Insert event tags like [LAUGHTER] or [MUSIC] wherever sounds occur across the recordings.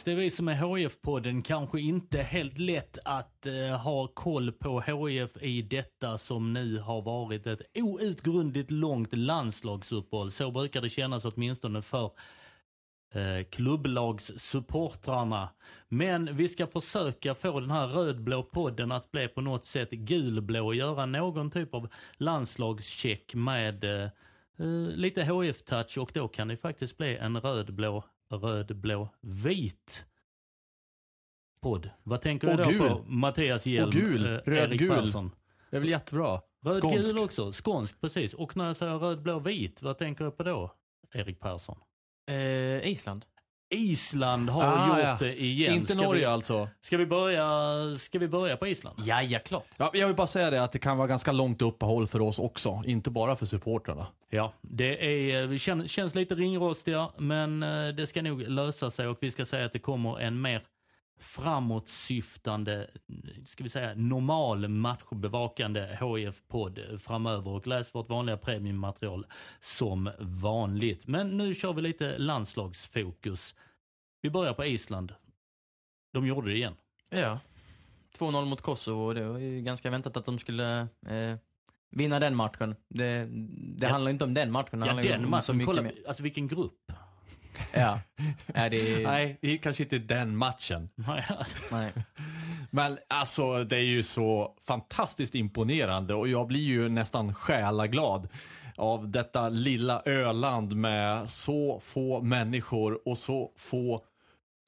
Oss? Det är vi som är HIF-podden. Kanske inte helt lätt att eh, ha koll på HIF i detta som nu har varit ett outgrundligt långt landslagsuppehåll. Så brukar det kännas åtminstone för eh, klubblagssupportrarna. Men vi ska försöka få den här rödblå podden att bli på något sätt gulblå och göra någon typ av landslagscheck med eh, eh lite HF-touch och då kan det faktiskt bli en rödblå, rödblå, vit podd. Vad tänker Och du då gul. på Mattias Hjelm, Och gul. eh, Röd-gul. Erik Persson? Det är väl jättebra. Röd-gul Skånsk. också, skånsk precis. Och när jag säger röd-blå-vit, vad tänker du på då, Erik Persson? Eh, Island. Island har Ah, gjort ja. det igen. Inte Ska Norge vi, alltså. Ska vi, börja, ska vi börja på Island? Ja, ja, klart. Ja, jag vill bara säga det att det kan vara ganska långt uppehåll för oss också. Inte bara för supportrarna. Ja, det är, känner, känns lite ringrostiga, men eh, det ska nog lösa sig och vi ska säga att det kommer en mer framåtsyftande, ska vi säga normal matchbevakande HIF-podd framöver och läs vårt vanliga premiummaterial som vanligt. Men nu kör vi lite landslagsfokus. Vi börjar på Island. De gjorde det igen. Ja. 2-0 mot Kosovo och det var ju ganska väntat att de skulle eh, vinna den matchen. Det, det Ja. handlar inte om den matchen, det Ja, den om så matchen, mycket kolla, mer. alltså vilken grupp. Ja. ja det, [LAUGHS] Nej, det är kanske inte den matchen. Nej, nej. [LAUGHS] Men alltså, det är ju så fantastiskt imponerande och jag blir ju nästan själaglad av detta lilla öland med så få människor och så få,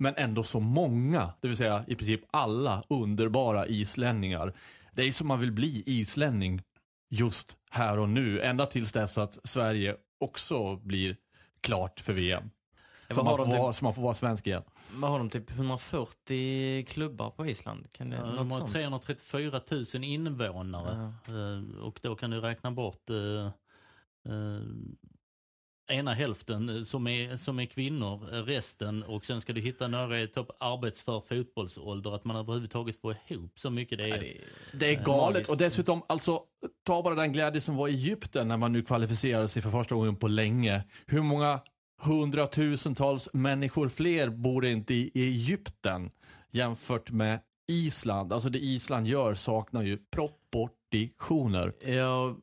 men ändå så många, det vill säga i princip alla underbara islänningar. Det är som man vill bli islänning just här och nu, ända tills dess att Sverige också blir klart för VM. Ja, Så man, har får typ- vara, så man får vara svensk igen. Vad har de, typ 140 klubbar på Island? Kan det, Ja, något de har sånt? 334 000 invånare. Eh, Och då kan du räkna bort eh, eh, ena hälften eh, som är, som är kvinnor, eh, resten och sen ska du hitta några i topp arbetsför fotbollsålder. Att man överhuvudtaget får ihop så mycket. Det är, Ja, det, Det är Eh, galet. magiskt. Och dessutom, alltså, ta bara den glädje som var i Egypten när man nu kvalificerade sig för första gången på länge. Hur många hundratusentals människor fler bor inte i, i Egypten jämfört med Island? Alltså det Island gör saknar ju proportioner. Ja,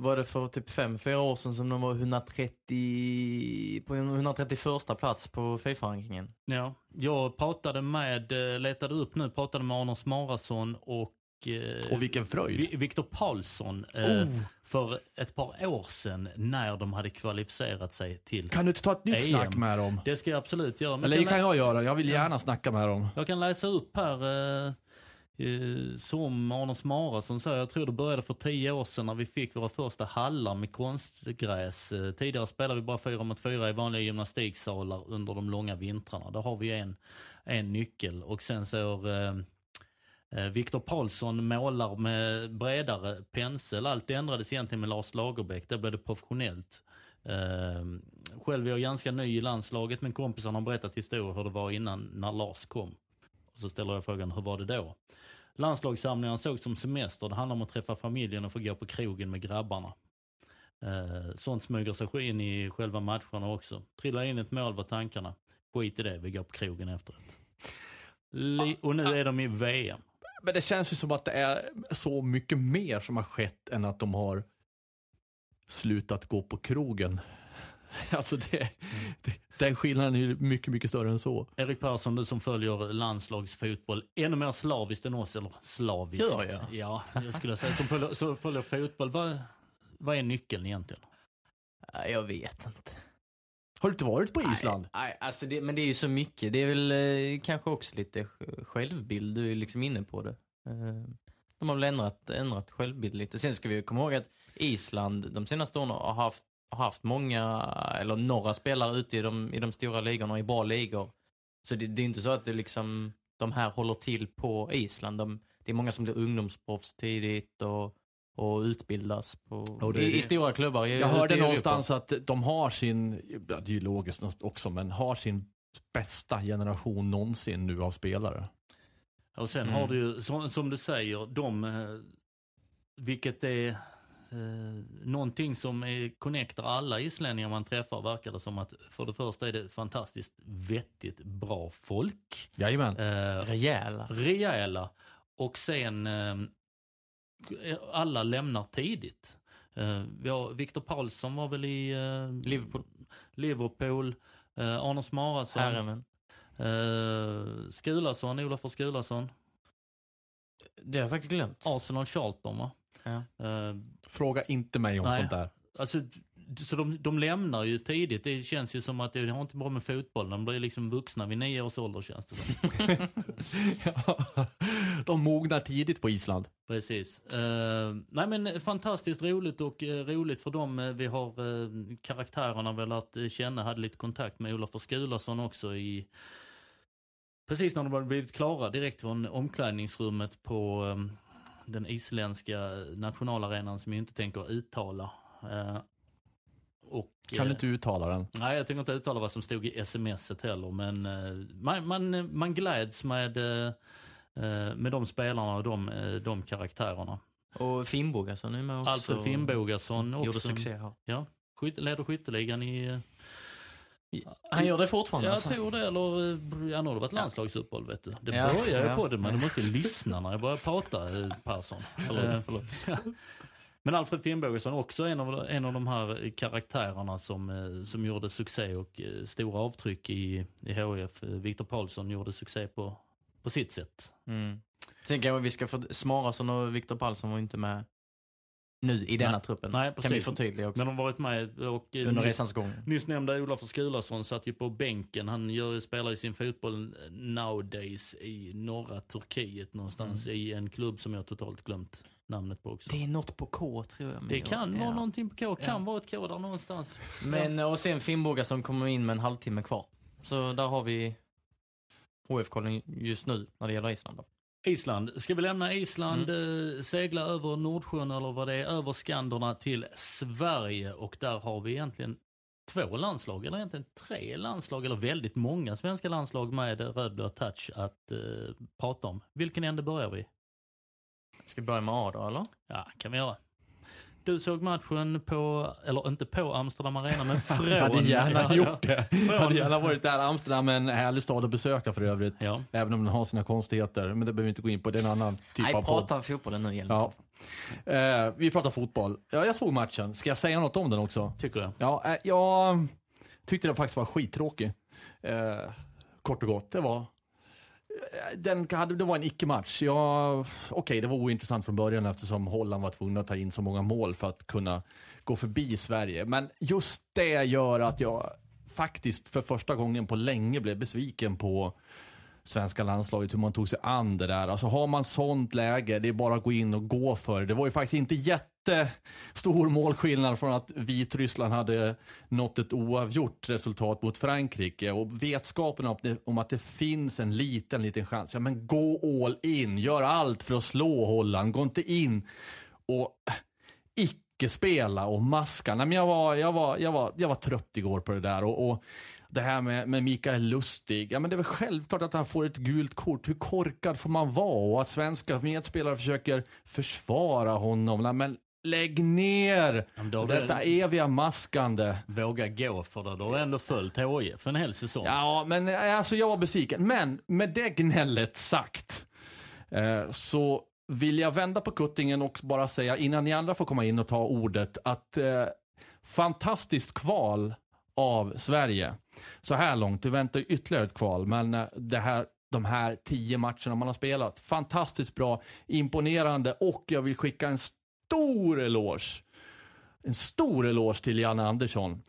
var det för typ 5-4 år sedan som de var 130, på 131 plats på Fifa-rankingen? Ja, jag pratade med, eh, letade upp nu, pratade med Arnold Smarason och eh, Och vilken fröjd. Vi- Viktor Paulsson eh, Oh. för ett par år sedan när de hade kvalificerat sig till Kan du inte ta ett nytt EM. snack med dem? Det ska jag absolut göra. Men Eller det kan jag göra. Jag vill gärna snacka med dem. jag kan läsa upp här som Arnold Smarason sa, jag tror det började för tio år sedan när vi fick våra första hallar med konstgräs. Eh, tidigare spelade vi bara fyra mot fyra i vanliga gymnastiksalar under de långa vintrarna. Där har vi en, en nyckel och sen så eh, eh, Viktor Paulsson målar med bredare pensel. Allt ändrades egentligen med Lars Lagerbäck. Där blev det professionellt. Eh, själv är jag ganska ny i landslaget men kompisarna har berättat historier hur det var innan när Lars kom. Och så ställer jag frågan, hur var det då? Landslagssamlingarna såg som semester. Det handlar om att träffa familjen och få gå på krogen med grabbarna. Eh, sånt smyger sig in i själva matcherna också. Trillar in ett mål var tankarna. Skit i det, vi går på krogen efteråt. Li- och nu är de i VM. Men det känns ju som att det är så mycket mer som har skett än att de har slutat gå på krogen. [LAUGHS] Alltså det, det, den skillnaden är mycket, mycket större än så. Erik Persson, du som följer landslagsfotboll ännu mer slaviskt än oss, eller slaviskt. Gör jag? Ja, jag skulle säga som följer, som följer fotboll. Vad, vad är nyckeln egentligen? Jag vet inte. Har du inte varit på Island? Nej, nej, alltså det, men det är ju så mycket. Det är väl eh, kanske också lite sj- självbild, du är liksom inne på det. Eh, de har väl ändrat, ändrat självbild lite. Sen ska vi ju komma ihåg att Island de senaste åren har haft, har haft många, eller några spelare ute i de, i de stora ligorna, i bra ligor. Så det, det är inte så att det liksom, de här håller till på Island. De, det är många som blir ungdomsproffs tidigt och, och utbildas på, det- i, i stora klubbar. Jag hörde någonstans att de har sin, ja, det är ju logiskt också, men har sin bästa generation någonsin nu av spelare. Och sen Mm. har du ju, som, som du säger, de, eh, vilket är eh, någonting som är, connectar alla islänningar man träffar, verkar det som att för det första är det fantastiskt vettigt bra folk. Jajamän. Eh, Rejäla. rejäla. Och sen eh, alla lämnar tidigt. Eh, vi har, Viktor Paulsson var väl i eh, Liverpool. Liverpool. Eh, Arne Smarason. Herremen. Eh, Skulason, Olof Skulason. Det har jag faktiskt glömt. Arsenal Charlton va? Ja. Eh, Fråga inte mig om Nej. sånt där. alltså, så de, de lämnar ju tidigt. Det känns ju som att det har inte bara med fotboll. De blir liksom vuxna vid nio års ålder känns det som. [LAUGHS] de mognar tidigt på Island. Precis. Eh, nej men fantastiskt roligt och eh, roligt för dem. Vi har uh, karaktärerna väl att uh, känna, hade lite kontakt med Olof Skulason också i Precis när de hade blivit klara direkt från omklädningsrummet på eh, den isländska nationalarenan som jag inte tänker uttala. Eh, och, Kan eh, du inte uttala den? Nej, jag tänker inte uttala vad som stod i smset heller, men eh, man, man, man gläds med, eh, eh, med de spelarna och de, eh, de karaktärerna. Och Finnbogason är med också. Alfred Finnbogason också. Gjorde succé här. Ja, skyt, leder skytteligan i... eh, Han gör det fortfarande Jag alltså. tror det, eller eh, ja, nu har det varit landslagsuppehåll vet du. Det Ja, börjar ju ja, på det, men du måste lyssna när jag börjar prata, eh, Persson. [LAUGHS] Eh, Förlåt, förlåt. Men Alfred Finnbogason också en av, en av de här karaktärerna som, eh, som gjorde succé och eh, stora avtryck i, i. Eh, Viktor Paulsson gjorde succé på, på sitt sätt. Mm. Tänker jag att vi ska få, Smarason och Viktor Palsson var inte med nu i denna Nej. truppen. Nej, kan vi precis. förtydliga också. Men de har varit med och eh, under nyss, resans gång. nyss nämnda Olof Skulason satt ju på bänken. Han gör, spelar ju sin fotboll nowadays i norra Turkiet någonstans i en klubb som jag totalt glömt namnet på också. Det är något på K tror jag. Det jag- kan vara ja. någonting på K, kan Ja. vara ett K där någonstans. Men, och sen Finnbogason kommer in med en halvtimme kvar. Så där har vi HF-kollen just nu när det gäller Island. Då. Island. Ska vi lämna Island, eh, segla över Nordsjön eller vad det är, över Skanderna till Sverige och där har vi egentligen två landslag, eller egentligen tre landslag, eller väldigt många svenska landslag med rödblå touch att eh, prata om. Vilken ände börjar vi? Ska vi börja med A då eller? Ja, kan vi göra. Du såg matchen på, eller inte på Amsterdam Arena, men [LAUGHS] från... Jag hade gärna Ja, gjort det. Jag hade gärna varit där. Amsterdam är en härlig stad att besöka för övrigt. Ja. Även om den har sina konstigheter. Men det behöver vi inte gå in på. Det är en annan typ Nej, av podd. prata fotbollen nu igen. Ja. Eh, vi pratar fotboll. Ja, jag såg matchen. Ska jag säga något om den också? Tycker jag. Ja, eh, jag tyckte den faktiskt var skittråkig. Eh, kort och gott. Det var den, hade, det var en icke-match. Ja, Okej, det var ointressant från början eftersom Holland var tvungna att ta in så många mål för att kunna gå förbi Sverige. Men just det gör att jag faktiskt för första gången på länge blev besviken på svenska landslaget, hur man tog sig an det där. Alltså har man sånt läge, det är bara att gå in och gå för det. Det var ju faktiskt inte jättestor målskillnad från att Vitryssland hade nått ett oavgjort resultat mot Frankrike. Och vetskapen om att, det, om att det finns en liten, liten chans. Ja men gå all in, gör allt för att slå Holland. Gå inte in och icke-spela och maska. Nej, men jag, var, jag, var, jag, var, jag var trött igår på det där. och, och det här med, med Mikael Lustig, ja men det är väl självklart att han får ett gult kort. Hur korkad får man vara? Och att svenska medspelare försöker försvara honom. Men lägg ner då har du- detta eviga maskande. Våga gå för det. Då har du ändå följt HIF en hel säsong. Ja, men eh, alltså jag var besviken. Men med det gnället sagt eh, så vill jag vända på kuttingen och bara säga innan ni andra får komma in och ta ordet att eh, fantastiskt kval av Sverige. Så här långt, det väntar ytterligare ett kval, men eh, det här, de här tio matcherna man har spelat, fantastiskt bra, imponerande och jag vill skicka en stor eloge. En stor eloge till Janne Andersson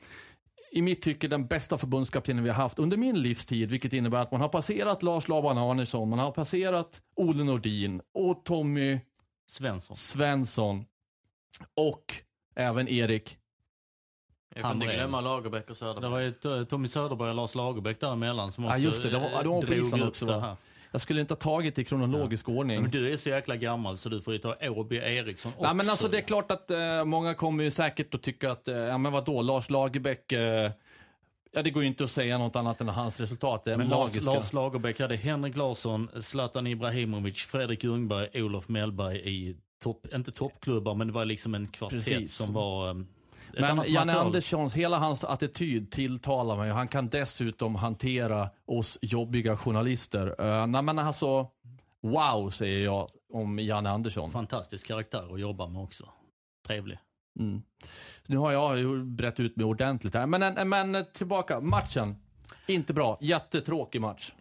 i mitt tycke den bästa förbundskaptenen vi har haft under min livstid, vilket innebär att man har passerat Lars Laban Arnesson, man har passerat Ole Nordin och Tommy Svensson. Svensson och även Erik. Jag får inte glömma Lagerbäck och Det Söderberg. var ju Tommy Söderberg och Lars Lagerbäck däremellan som också Ja, just det. De var- eh, de var på också, det va? här. Jag skulle inte ha tagit det i kronologisk ordning. Men du är så jäkla gammal så du får ju ta Åby Eriksson också. Nej, men alltså det är klart att eh, många kommer ju säkert att tycka att, eh, ja men vadå, Lars Lagerbäck, eh, ja det går ju inte att säga något annat än hans resultat är Men Lars, magiska. Lars Lagerbäck hade Henrik Larsson, Zlatan Ibrahimovic, Fredrik Ljungberg, Olof Mellberg i topp, inte toppklubbar, men det var liksom en kvartett Precis. som var... eh, Men Janne. Anderssons, hela hans attityd tilltalar mig. Han kan dessutom hantera oss jobbiga journalister. Uh, nej men alltså, wow säger jag om Janne Andersson. Fantastisk karaktär att jobba med också. Trevlig. Mm. Nu har jag brett ut mig ordentligt här. Men, men tillbaka, matchen. Inte bra, jättetråkig match.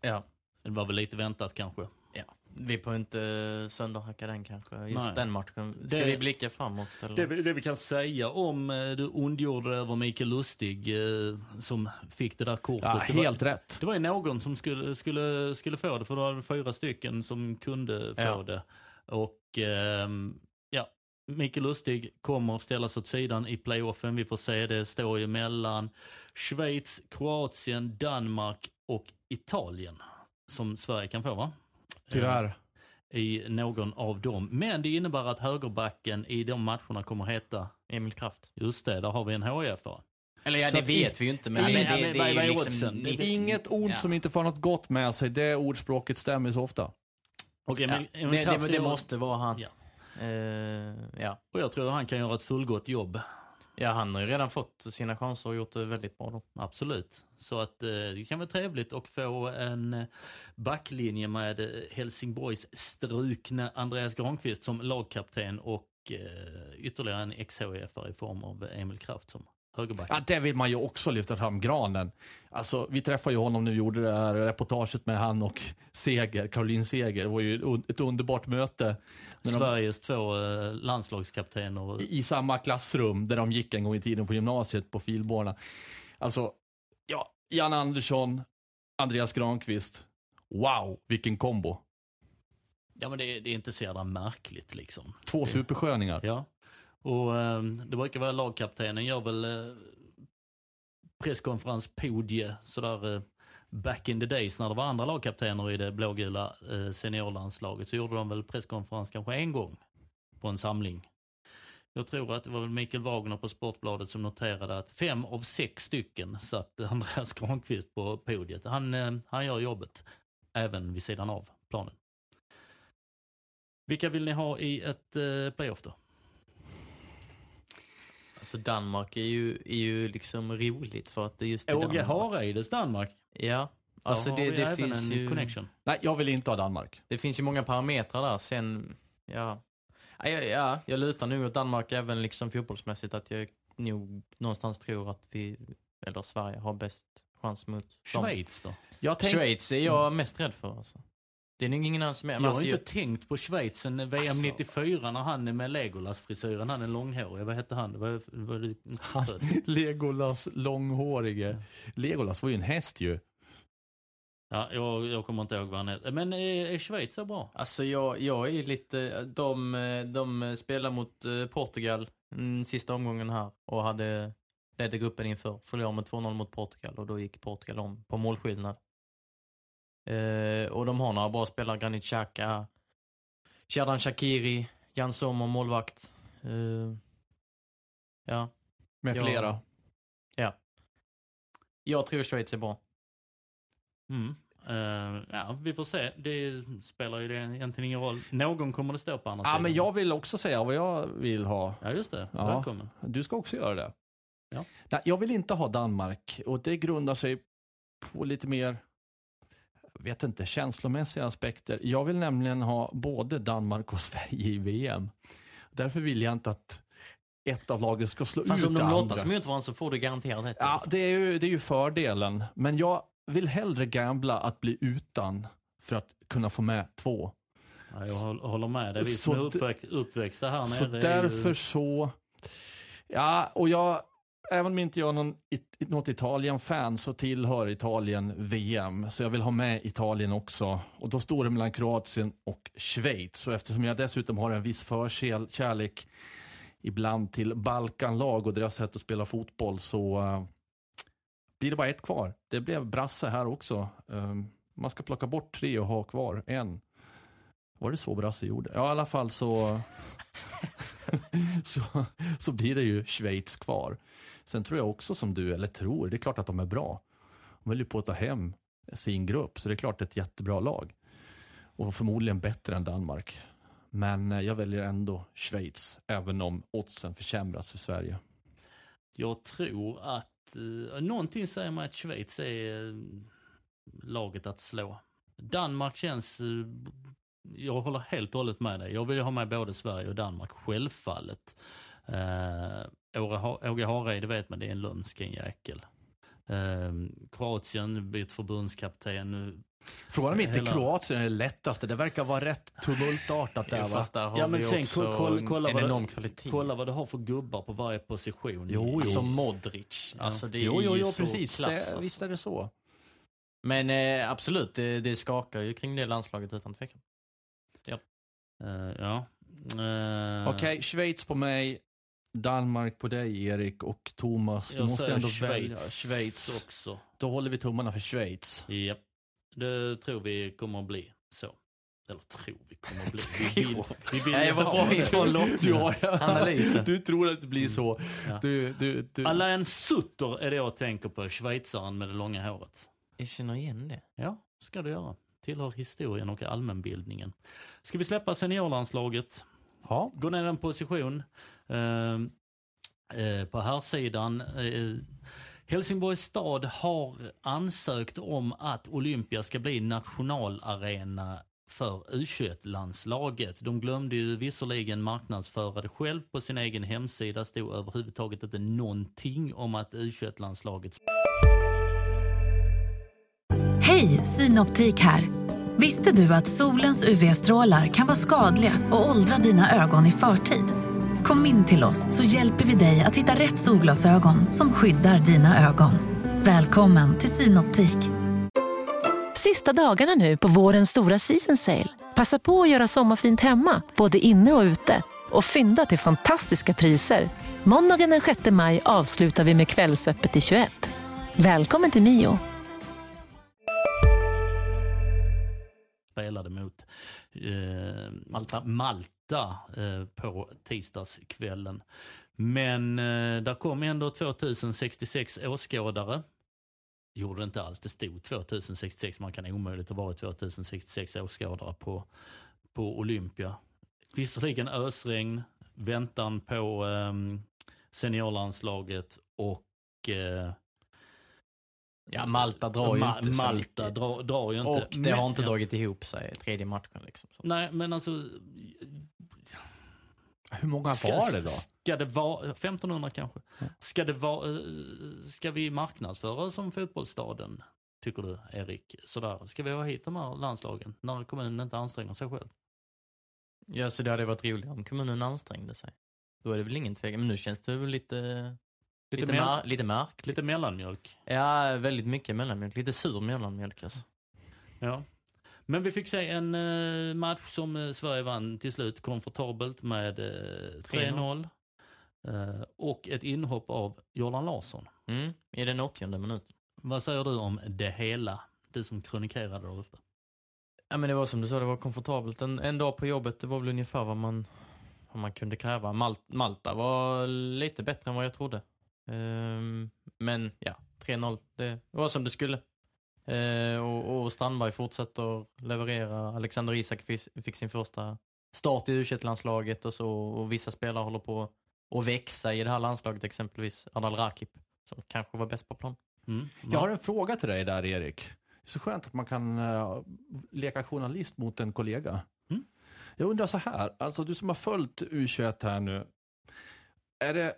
Ja. Det var väl lite väntat kanske. Vi får inte sönderhacka den kanske. Just Nej. den matchen. Ska Det- vi blicka framåt eller? Det, vi- det vi kan säga om eh, du ondgjorde dig över Mikael Lustig eh, som fick det där kortet. Ja, det, var, helt rätt. det var ju någon som skulle, skulle, skulle få det, för det var fyra stycken som kunde få Ja. det. Och ehm, ja, Mikael Lustig kommer ställas åt sidan i playoffen. Vi får se, det står ju mellan Schweiz, Kroatien, Danmark och Italien. Som Sverige kan få va? Tyvärr. i någon av dem. Men det innebär att högerbacken i de matcherna kommer heta, Emil Kraft. just det, där har vi en HIF -are. Eller ja, Så det att vet vi ju inte. Men det, men är är ju liksom... Inget ord Ja. som inte får något gott med sig, det ordspråket stämmer så ofta. Och Ja, Emil, det, Emil Kraft det, det gör- måste vara han. Ja. Eh, ja. Och jag tror han kan göra ett fullgott jobb ja, han har ju redan fått sina chanser och gjort det väldigt bra då. Absolut. Så att eh, det kan vara trevligt att få en eh, backlinje med eh, Helsingborgs strukna Andreas Granqvist som lagkapten och eh, ytterligare en XHF i form av Emil Kraft som högerback. Ja, det vill man ju också lyfta fram, Granen. Alltså, vi träffade ju honom vi gjorde det här reportaget med han och Seger, Caroline Seger. Det var ju ett un- ett underbart möte. När de, Sveriges två eh, landslagskaptener. I samma klassrum där de gick en gång i tiden på gymnasiet på Filborna. Alltså, ja, Jan Andersson, Andreas Granqvist. Wow, vilken kombo. Ja men det, är- det är inte så jävla märkligt liksom. Två supersköningar. Ja. Och eh, det brukar vara lagkaptenen gör väl eh, presskonferenspodie sådär eh, back in the days när det var andra lagkaptener i det blågula eh, seniorlandslaget så gjorde de väl presskonferens kanske en gång på en samling. Jag tror att det var väl Mikael Wagner på Sportbladet som noterade att fem av sex stycken satt [LAUGHS] Andreas Granqvist på podiet. Han, eh, han gör jobbet även vid sidan av planen. Vilka vill ni ha i ett eh, playoff då? Alltså Danmark är ju, är ju liksom roligt för att det är just Åge Danmark. Hareides Danmark. Ja. Alltså det, det, även finns en ju, connection. Nej, jag vill inte ha Danmark. det finns ju många parametrar där. Sen, ja. Ja, ja, ja, jag lutar nog åt Danmark även liksom fotbollsmässigt att jag nog någonstans tror att vi, eller Sverige, har bäst chans mot dem. Schweiz då? Jag tänk, Schweiz är jag mest rädd för alltså. Det är nog ingen annan som är... Jag har alltså, inte tänkt på Schweiz sen VM Alltså. 94 när han är med Legolas-frisyren. Han är långhårig. Vad hette han? Var, var det Han, Legolas långhårige. Legolas var ju en häst ju. Ja, jag, jag kommer inte ihåg vad han heter. Men är, är Schweiz så bra? Alltså jag, jag är lite, de, de spelar mot eh, Portugal mm, sista omgången här och hade ledde gruppen inför. Förlorade med 2-0 mot Portugal och då gick Portugal om på målskillnad. Eh, och de har några bra spelare, Granit Xhaka, Xherdan Shaqiri, Jan Sommer, målvakt. Eh, ja, Med Ja. flera. jag tror Schweiz är bra. Mm. Eh, ja, vi får se. Det spelar ju det egentligen ingen roll. Någon kommer det stå på andra Ja, sidan. men jag vill också säga vad jag vill ha. Ja, just det. Ja. Välkommen. Du ska också göra det. Ja. Nej, jag vill inte ha Danmark och det grundar sig på lite mer, vet inte, känslomässiga aspekter. Jag vill nämligen ha både Danmark och Sverige i VM. Därför vill jag inte att ett av lagen ska slå Fast ut om det de andra. låter som varandra så får du garanterat rätt. Ja, det är, ju, det är ju fördelen. Men jag vill hellre gambla att bli utan för att kunna få med två. Ja, jag håll- håller med dig. Vi Så som är uppväxt, uppväxta här Så nere är därför ju... så... Ja, och jag... Även om inte jag är någon, it- något Italien-fan så tillhör Italien VM. Så jag vill ha med Italien också. Och då står det mellan Kroatien och Schweiz. Och eftersom jag dessutom har en viss förkärlek ibland till Balkanlag och deras sätt att spela fotboll så uh, blir det bara ett kvar. Det blev Brasse här också. Um, man ska plocka bort tre och ha kvar en. Var det så Brasse gjorde? Ja, i alla fall så, [LAUGHS] så, så blir det ju Schweiz kvar. Sen tror jag också som du, eller tror, det är klart att de är bra. De höll ju på att ta hem sin grupp, så det är klart ett jättebra lag. Och förmodligen bättre än Danmark. Men eh, jag väljer ändå Schweiz, även om oddsen försämras för Sverige. Jag tror att eh, någonting säger mig att Schweiz är eh, laget att slå. Danmark känns... Eh, jag håller helt och hållet med dig. Jag vill ju ha med både Sverige och Danmark, självfallet. Eh, Åge Ha- Åge Hareide vet man, det är en lömsk, en jäkel. Eh, Kroatien bytt förbundskapten. Frågan om inte Hela- Kroatien är det lättaste. Det verkar vara rätt tumultartat där Ja, va? fast där har Ja, men vi sen också koll- koll- kolla en vad det- enorm kvalitet. Kolla vad du har för gubbar på varje position. Jo, jo. Alltså Modric. Alltså det är Jo, jo, jo, så precis. klass. det, alltså. visst är det så. Men eh, absolut, det, det skakar ju kring det landslaget utan tvekan. Eh, ja. Eh, Okej, Schweiz på mig, Danmark på dig Erik och Thomas. Du jag måste ändå Schweiz välja Schweiz. också. Då håller vi tummarna för Schweiz. Japp. Det tror vi kommer att bli så. Eller tror vi kommer att bli. [LAUGHS] Vi vill, vi vill Nej, ju vad ha- bra ifrån Du har Analysen. Du tror att det blir så. Ja. Du, du, du. Alain Sutter är det jag tänker på, schweizaren med det långa håret. Jag känner igen det. Ja, ska du göra. Tillhör historien och allmänbildningen. Ska vi släppa seniorlandslaget? Ja. Gå ner en position. Ehm, eh, på här sidan eh, Helsingborgs stad har ansökt om att Olympia ska bli nationalarena för U21-landslaget. De glömde ju visserligen marknadsföra det själv på sin egen hemsida. Stod överhuvudtaget inte någonting om att U21-landslaget Hej, Synoptik här. Visste du att solens UV-strålar kan vara skadliga och åldra dina ögon i förtid? Kom in till oss så hjälper vi dig att hitta rätt solglasögon som skyddar dina ögon. Välkommen till Synoptik. Sista dagarna nu på vårens stora season sale. Passa på att göra sommarfint hemma, både inne och ute. Och fynda till fantastiska priser. Måndagen den 6 maj avslutar vi med Kvällsöppet i 21. Välkommen till Mio. spelade mot eh, Malta, Malta eh, på tisdagskvällen. Men eh, där kom ändå 2066 åskådare. Gjorde det inte alls, det stod 2066. Man kan omöjligt ha varit 2066 åskådare på, på Olympia. Visserligen ösregn, väntan på eh, seniorlandslaget och eh, Ja, Malta drar ju Ma- inte Malta mycket. drar, ju inte. Och det har inte dragit ihop sig tredje matchen liksom. Nej, men alltså... Hur många Ska, var det då? Ska det vara, 1500 kanske. Ska det vara, eh, ska vi marknadsföra som fotbollsstaden, tycker du Erik? Sådär. Ska vi ha hit de här landslagen när kommunen inte anstränger sig själv? Ja, så det hade varit roligare om kommunen ansträngde sig. Då är det väl ingen tvekan. Men nu känns det väl lite... Lite, Lite, mer, mar- lite märkligt. lite mellanmjölk. Ja, väldigt mycket mellanmjölk. Lite sur mellanmjölk alltså. Ja. Men vi fick se en eh, match som eh, Sverige vann till slut komfortabelt med eh, 3-0. Eh, och ett inhopp av Jordan Larsson. Mm, i den 80 minuten. Vad säger du om det hela? Du som kronikerade där uppe. Ja, men det var som du sa, det var komfortabelt. En, en dag på jobbet, det var väl ungefär vad man, vad man kunde kräva. Mal Malta var lite bättre än vad jag trodde. Ehm, men ja, 3-0, det var som det skulle. Ehm, och, och Strandberg fortsätter leverera. Alexander Isak fick, fick sin första start i u landslaget och så. Och vissa spelare håller på att växa i det här landslaget, exempelvis Ardal Rakip, som kanske var bäst på plan. Mm. Jag har en fråga till dig där Erik. Det är så skönt att man kan uh, leka journalist mot en kollega. Mm. Jag undrar så här, alltså du som har följt U21 här nu. är det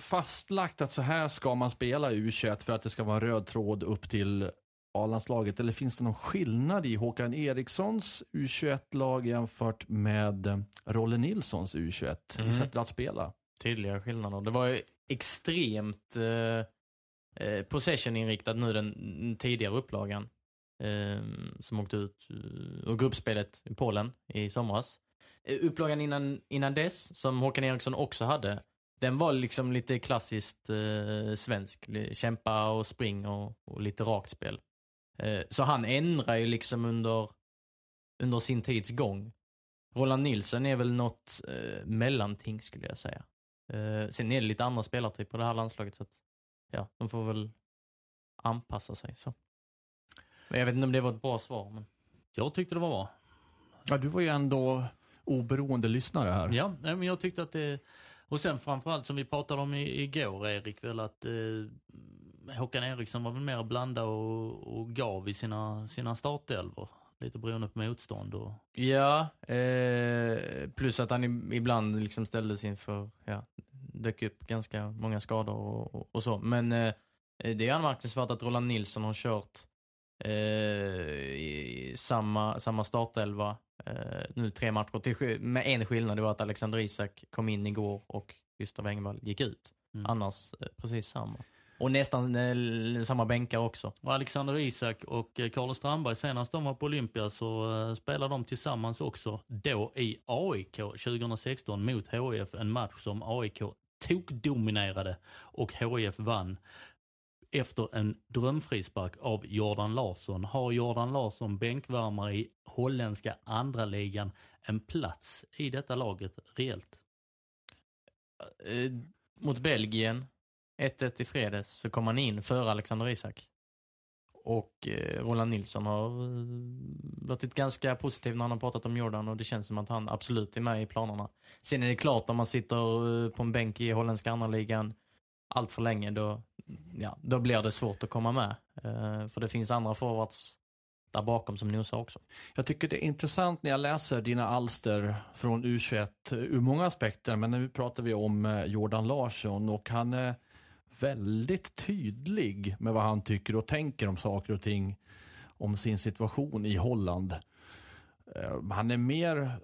fastlagt att så här ska man spela i U21 för att det ska vara en röd tråd upp till A-landslaget? Eller finns det någon skillnad i Håkan Erikssons U21-lag jämfört med eh, Rolle Nilssons U21 Mm. i sättet att spela? Tydliga skillnader. Det var ju extremt eh, eh, possession-inriktat nu den, tidigare upplagan. Eh, som åkte ut eh, ur gruppspelet i Polen i somras. Eh, upplagan innan, innan dess, som Håkan Eriksson också hade, den var liksom lite klassiskt eh, svensk. Kämpa och spring och, och lite rakt spel. Eh, så han ändrar ju liksom under, under sin tids gång. Roland Nilsson är väl något eh, mellanting skulle jag säga. Eh, sen är det lite andra spelartyper på det här landslaget så att, ja, de får väl anpassa sig så. Men jag vet inte om det var ett bra svar men. Jag tyckte det var bra. Ja, du var ju ändå oberoende lyssnare här. Ja, nej, men jag tyckte att det... Och sen framförallt som vi pratade om i, igår Erik, väl att eh, Håkan Eriksson var väl mer blanda och, och gav i sina, sina startelvor. Lite beroende på motstånd och... Ja, eh, plus att han ibland liksom ställdes inför, ja, dök upp ganska många skador och, och, och så. Men eh, det är anmärkningsvärt att Roland Nilsson har kört eh, i samma, samma startelva eh, nu tre matcher. Till, med en skillnad, det var att Alexander Isak kom in igår och Gustav Engvall gick ut. Mm. Annars eh, precis samma. Och nästan eh, samma bänkar också. Och Alexander Isak och eh, Carlos Strandberg, senast de var på Olympia så eh, spelade de tillsammans också då i AIK 2016 mot HIF. En match som AIK tokdominerade och HIF vann efter en drömfrispark av Jordan Larsson. Har Jordan Larsson bänkvärmare i holländska andra ligan en plats i detta laget reellt? mot Belgien, 1-1 i fredags, så kom han in före Alexander Isak. Och eh, Roland Nilsson har eh, låtit ganska positiv när han har pratat om Jordan och det känns som att han absolut är med i planerna. Sen är det klart om man sitter eh, på en bänk i holländska andra ligan allt för länge då, ja, då blir det svårt att komma med. För det finns andra forwards där bakom som nosar också. Jag tycker det är intressant när jag läser dina alster från U21 ur många aspekter, men nu pratar vi om Jordan Larsson och han är väldigt tydlig med vad han tycker och tänker om saker och ting, om sin situation i Holland. Eh, Han är mer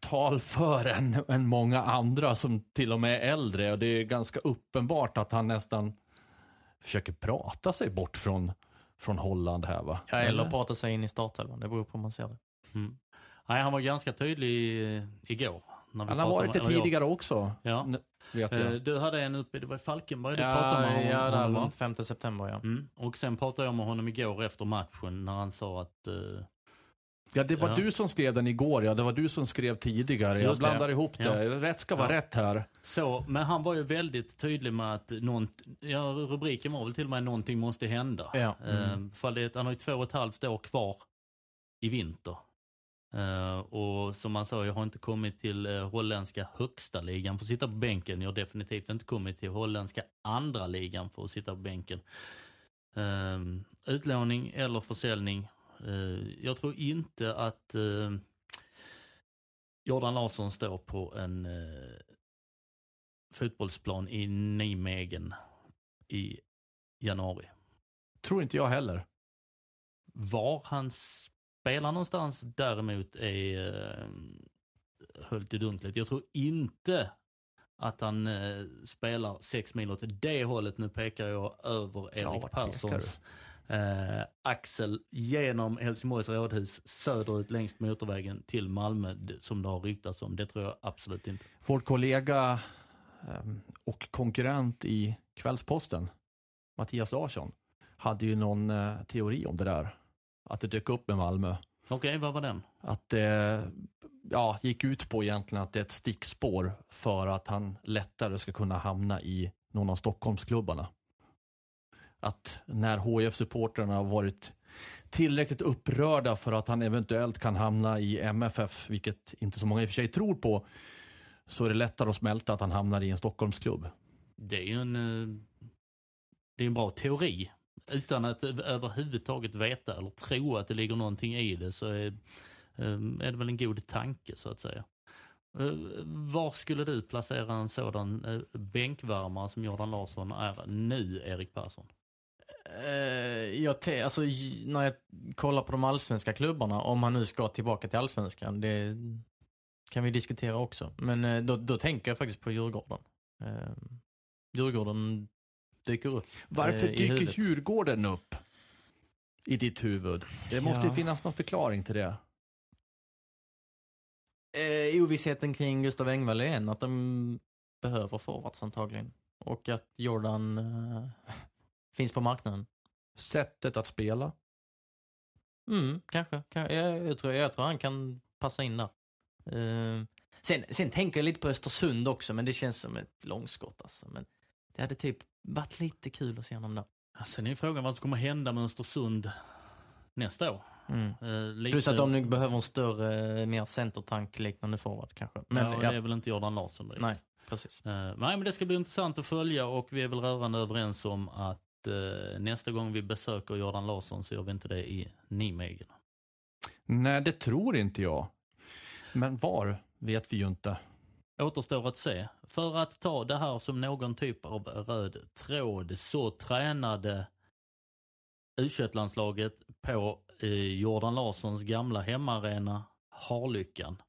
talför än, [LAUGHS] än många andra som till och med är äldre och det är ganska uppenbart att han nästan försöker prata sig bort från, från Holland här va? Ja, eller prata sig in i startelvan, det beror på hur man ser det. Mm. Nej, han var ganska tydlig igår. När vi Han har pratade varit det tidigare också, Ja. Vet Eh, jag. Du hade en uppe, det var i Falkenberg du Ja, pratade med ja, där honom va? runt 5 september ja. Mm. Och sen pratade jag med honom igår efter matchen när han sa att... eh, Ja, det var ja. du som skrev den igår, ja. Det var du som skrev tidigare. Jag Just det. blandar ihop det. Ja. Rätt ska vara Ja. rätt här. så, men han var ju väldigt tydlig med att någon, ja, rubriken var väl till och med någonting måste hända. Ja. Eh, för det, han har ju två och ett halvt år kvar i vinter. Eh, och som han sa, jag har inte kommit till uh, holländska högsta ligan för att sitta på bänken. Jag har definitivt inte kommit till holländska andra ligan för att sitta på bänken. Eh, utlåning eller försäljning. Eh, jag tror inte att eh, Jordan Larsson står på en eh, fotbollsplan i Nijmegen i januari. Tror inte jag heller. Var han spelar någonstans däremot är eh, höljt i dunklet. Jag tror inte att han eh, spelar sex mil åt det hållet. Nu pekar jag över Erik vart Perssons eh, axel genom Helsingborgs rådhus söderut längs motorvägen till Malmö som det har ryktats om. Det tror jag absolut inte. Vår kollega ehm, och konkurrent i Kvällsposten, Mattias Larsson, hade ju någon eh, teori om det där. Att det dök upp med Malmö. Okej, vad var den? Att det ja, gick ut på egentligen att det är ett stickspår för att han lättare ska kunna hamna i någon av Stockholmsklubbarna. Att när hf supportrarna har varit tillräckligt upprörda för att han eventuellt kan hamna i MFF, vilket inte så många i och för sig tror på, så är det lättare att smälta att han hamnar i en Stockholmsklubb. Det är ju en, eh, det är en bra teori. Utan att överhuvudtaget veta eller tro att det ligger någonting i det så är, ehm, är det väl en god tanke så att säga. Eh, var skulle du placera en sådan eh, bänkvärmare som Jordan Larsson är nu, Erik Persson? Eh, jag te- alltså, när jag kollar på de allsvenska klubbarna, om han nu ska tillbaka till allsvenskan, det kan vi diskutera också. Men då, då tänker jag faktiskt på Djurgården. Ehm, Djurgården dyker upp. Varför eh, dyker huvudet. Djurgården upp i ditt huvud? Det måste ju Ja. finnas någon förklaring till det. Eh, ovissheten kring Gustav Engvall är en, att de behöver forwards antagligen. Och att Jordan eh, finns på marknaden. Sättet att spela. Mm, kanske. Kan- Jag, jag, tror, jag tror han kan passa in där. Eh, sen, sen tänker jag lite på Östersund också, men det känns som ett långskott alltså. Men det hade typ varit lite kul att se honom där. Sen är frågan vad som kommer hända med Östersund nästa år. Mm. Eh, lite- Plus att de nu behöver en större, mer centertank-liknande forward kanske. Men ja, ja, det är väl inte Jordan Larsson direkt. nej, precis. Eh, nej, men det ska bli intressant att följa och vi är väl rörande överens om att eh, nästa gång vi besöker Jordan Larsson så gör vi inte det i Nijmegen. Nej, det tror inte jag. Men var vet vi ju inte. Återstår att se. För att ta det här som någon typ av röd tråd så tränade u landslaget på eh, Jordan Larssons gamla hemmaarena Harlyckan.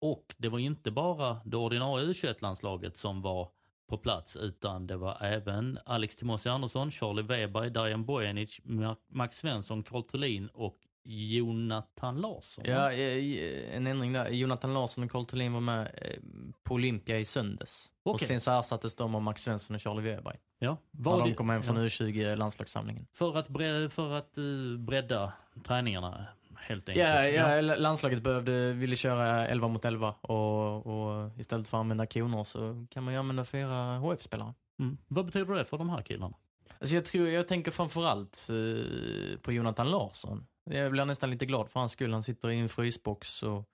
Och det var inte bara det ordinarie u landslaget som var på plats utan det var även Alex Timossi Andersson, Charlie Weber, Darijan Bojanic, Max Svensson, Carl Thulin och Jonathan Larsson. Ja, eh, en ändring där. Jonathan Larsson och Carl Thulin var med eh, på Olympia i söndags. Och Okej. sen så ersattes de av Max Svensson och Charlie Weberg. ja. När Var de det- kom hem från ja. U20-landslagssamlingen. För att, bre, för att uh, bredda träningarna helt enkelt. Ja, ja, landslaget behövde, ville köra 11 mot 11 och, och istället för att använda koner så kan man ju använda fyra HF-spelare. Mm. Vad betyder det för de här killarna? Alltså jag, tror, jag tänker framförallt eh, på Jonathan Larsson. Jag blir nästan lite glad för hans skull. Han sitter i en frysbox och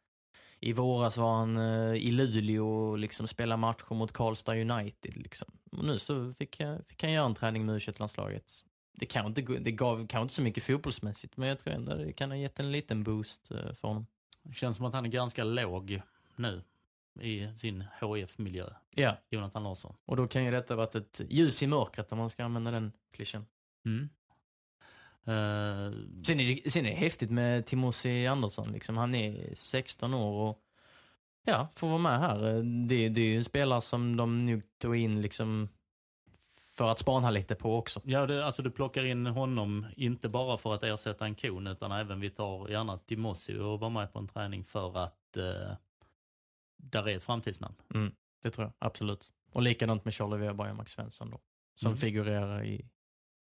i våras var han eh, i Luleå och liksom spelade matcher mot Karlstad United. Liksom. Och nu så fick, jag, fick han göra en träning med u landslaget Det, kan inte, det gav kanske inte så mycket fotbollsmässigt men jag tror ändå det kan ha gett en liten boost eh, för honom. Det känns som att han är ganska låg nu i sin HIF-miljö, Ja, Jonathan Larsson. och då kan ju detta varit ett ljus i mörkret om man ska använda den klyschan. Mm. Eh, Sen är, det, sen är det häftigt med Timossi Andersson. Liksom. Han är 16 år och ja, får vara med här. Det, det är ju en spelare som de nu tog in liksom för att spana lite på också. ja, det, alltså du plockar in honom inte bara för att ersätta en kon utan även vi tar gärna Timossi och var med på en träning för att eh, där är ett framtidsnamn. Mm, det tror jag, absolut. Och likadant med Charlie Weber och Max Svensson då. Som Mm. figurerar i,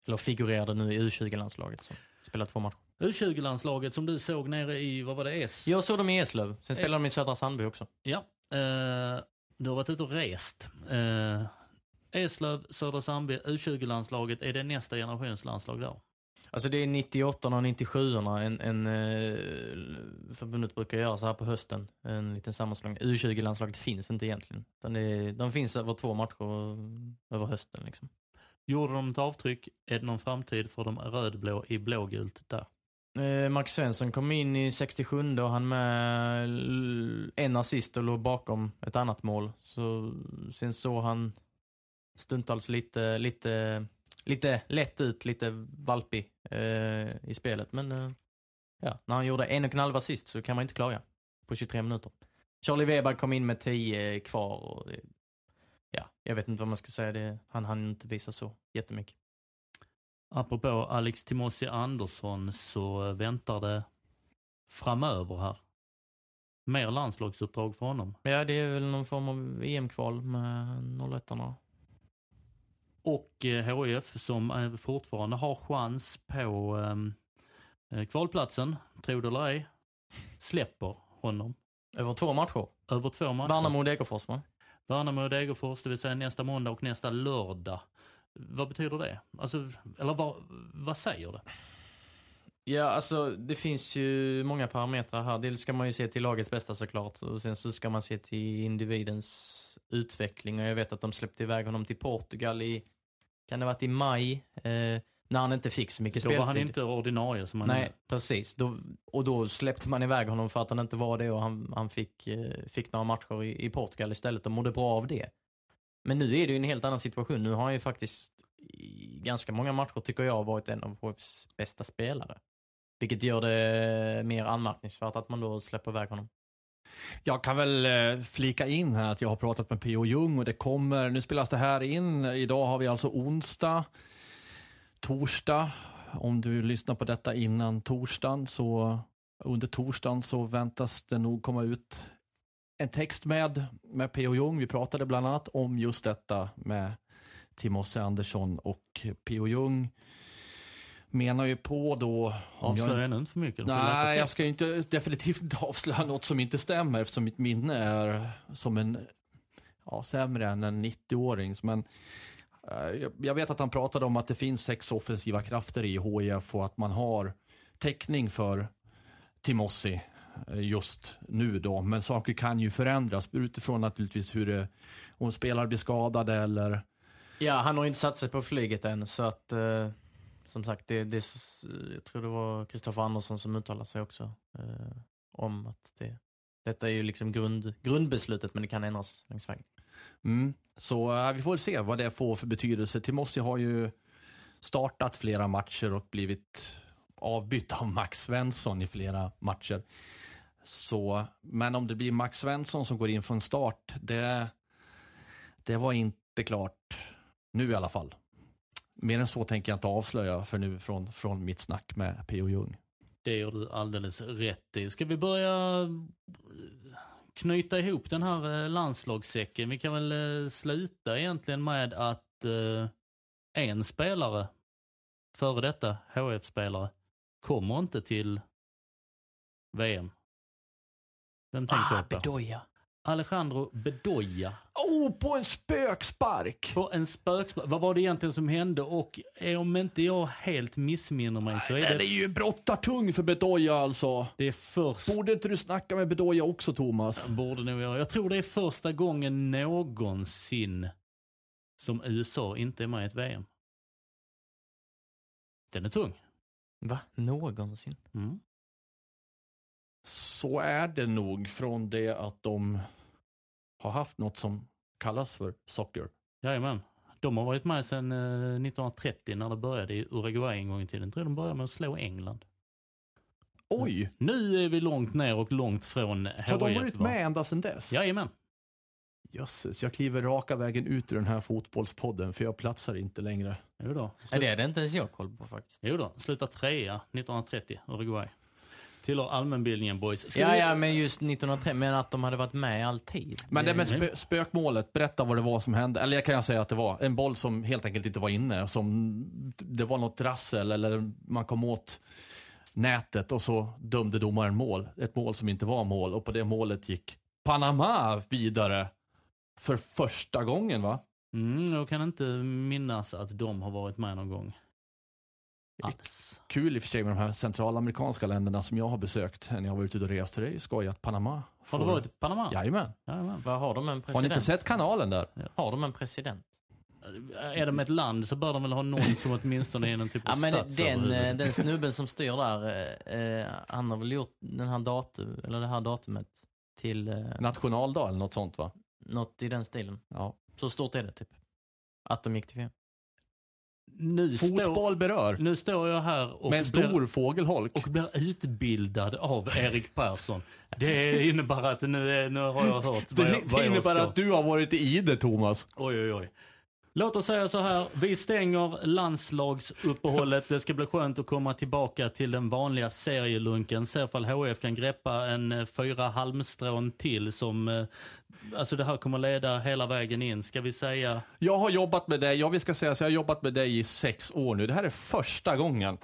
eller figurerade nu i U20-landslaget som spelar två matcher. U20-landslaget som du såg nere i, vad var det, S? Jag såg dem i Eslöv, sen spelade de i Södra Sandby också. Ja, eh, du har varit ute och rest. Eh, Eslöv, Södra Sandby, U20-landslaget, är det nästa generations landslag där? Alltså det är 98 och 97 en, en eh, Förbundet brukar göra så här på hösten, en liten sammanslagning. U20-landslaget finns inte egentligen. Utan det de finns över två matcher över hösten. Liksom. Gjorde de ett avtryck? Är det någon framtid för de rödblå i blågult där? Eh, Max Svensson kom in i 67 och han med en assist och låg bakom ett annat mål. Så sen såg han stundtals lite, lite, lite lätt ut, lite valpig eh, i spelet. Men eh, ja, när han gjorde en och en halv assist så kan man inte klaga på 23 minuter. Charlie Weber kom in med 10 kvar och det, jag vet inte vad man ska säga. Det, han hann inte visa så jättemycket. Apropå Alex Timossi Andersson så väntar det framöver här. Mer landslagsuppdrag för honom. Ja, det är väl någon form av EM-kval med 01 -arna. Och eh, HIF som eh, fortfarande har chans på ehm, eh, kvalplatsen, tro det eller ej, släpper honom Över två matcher. över två matcher. Värnamo och Degerfors va? Värnamo och Degerfors, det vill säga nästa måndag och nästa lördag. Vad betyder det? Alltså, eller vad, vad säger det? Ja, alltså det finns ju många parametrar här. Dels ska man ju se till lagets bästa såklart och sen så ska man se till individens utveckling och jag vet att de släppte iväg honom till Portugal i, kan det ha varit i maj? Eh, när han inte fick så mycket Då speltid. var han inte ordinarie som han Nej, är. precis. Då, och då släppte man iväg honom för att han inte var det och han, han fick, eh, fick några matcher i, i Portugal istället och mådde bra av det. Men nu är det ju en helt annan situation. Nu har han ju faktiskt i ganska många matcher, tycker jag, varit en av HFs bästa spelare. Vilket gör det mer anmärkningsvärt att man då släpper iväg honom. Jag kan väl eh, flika in här att jag har pratat med P.O. Jung och det kommer, nu spelas det här in, idag har vi alltså onsdag, torsdag, om du lyssnar på detta innan torsdagen så under torsdagen så väntas det nog komma ut en text med, med P.O. Jung. Vi pratade bland annat om just detta med Timossi Andersson och P.O. Jung menar ju på då... jag- Avslöja ännu inte för mycket. Nej, jag ska ju inte, definitivt inte [LAUGHS] avslöja något som inte stämmer eftersom mitt minne är som en, ja, sämre än en 90-årings. Men Eh, jag- vet att han pratade om att det finns sex offensiva krafter i HIF och att man har täckning för Timossi eh, just nu då. Men saker kan ju förändras utifrån naturligtvis hur det, om spelare blir skadade eller Ja, han har ju inte satt sig på flyget än så att eh, som sagt, det, det, jag tror det var Kristoffer Andersson som uttalade sig också eh, om att det, detta är ju liksom grund, grundbeslutet men det kan ändras längs vägen. Mm. Så eh, vi får väl se vad det får för betydelse. Timossi har ju startat flera matcher och blivit avbytt av Max Svensson i flera matcher. Så, men om det blir Max Svensson som går in från start, det, det var inte klart nu i alla fall. Mer än så tänker jag inte avslöja för nu från, från mitt snack med P.O. Jung. Det gör du alldeles rätt i. Ska vi börja knyta ihop den här eh, landslagssäcken? Vi kan väl eh, sluta egentligen med att eh, en spelare, före detta HF-spelare, kommer inte till VM. Vem tänker Ah, på? Bedoya. Alejandro Bedoya. Oh, på en spökspark! På en spökspark. Vad var det egentligen som hände? Och om inte jag helt missminner mig så är Den är det, ju brottartung för Bedoya alltså. det är först Borde inte du snacka med Bedoya också Thomas? Borde nog göra. Jag tror det är första gången någonsin som USA inte är med i ett VM. Den är tung. Va? Någonsin? Mm. Så är det nog från det att de har haft något som kallas för socker. Jajamän. De har varit med sedan eh, 1930 när det började i Uruguay en gång i tiden. Jag tror de började med att slå England. Oj! Nu är vi långt ner och långt från Har de varit va? med ända sedan dess? Jajamän. Jösses, jag kliver raka vägen ut ur den här fotbollspodden för jag platsar inte längre. Jo då. Nej, det hade inte ens jag koll på faktiskt. Jo då. Sluta trea 1930, Uruguay. Tillhör allmänbildningen boys. Ska Ja, vi- ja, men just 1903, men att de hade varit med alltid. Men det med Nej. spö spökmålet, berätta vad det var som hände. Eller jag kan jag säga att det var en boll som helt enkelt inte var inne. Som, det var något rassel eller man kom åt nätet och så dömde domaren mål. Ett mål som inte var mål och på det målet gick Panama vidare. För första gången va? Mm, jag kan inte minnas att de har varit med någon gång. Alls. Kul i och för sig med de här centralamerikanska länderna som jag har besökt när jag har varit ute och rest. Det är skoj att Panama Har får- du varit i Panama? Jajamän. Jajamän. Vad har de en president? Har ni inte sett kanalen där? Har de en president? Är de ett land så bör de väl ha någon [LAUGHS] som åtminstone är någon typ Ja, av men den, eh, den snubben som styr där, eh, eh, han har väl gjort den här datum, eller det här datumet till eh, Nationaldag eller något sånt va? något i den stilen. Ja. Så stort är det typ. Att de gick till VM. Nu, Fotboll berör. nu står jag här och, Med en stor blir, fågelholk. och blir utbildad av Erik Persson. Det innebär att nu, är, nu har jag hört vad jag, Det, vad det jag innebär ska. att du har varit i ide, Thomas. Oj, oj, oj. Låt oss säga så här. Vi stänger landslagsuppehållet. Det ska bli skönt att komma tillbaka till den vanliga serielunken. Se ifall HF kan greppa en eh, fyra halmstrån till som... Eh, alltså det här kommer leda hela vägen in. Ska vi säga... Jag har jobbat med dig, jag ska säga så jag har jobbat med dig i sex år nu. Det här är första gången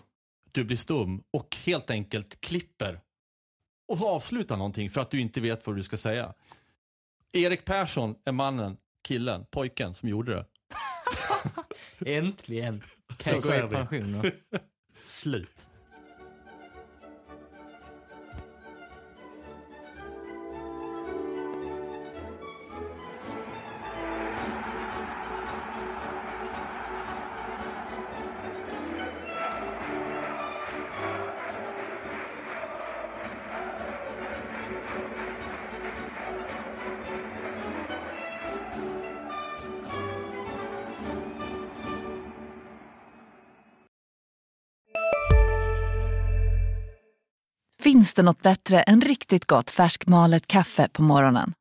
du blir stum och helt enkelt klipper och avslutar någonting för att du inte vet vad du ska säga. Erik Persson är mannen, killen, pojken som gjorde det. Äntligen kan jag gå i pension. [LAUGHS] Slut. Finns det något bättre än riktigt gott färskmalet kaffe på morgonen?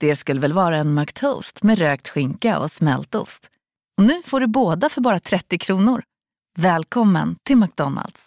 Det skulle väl vara en McToast med rökt skinka och smältost. Och nu får du båda för bara 30 kronor. Välkommen till McDonalds.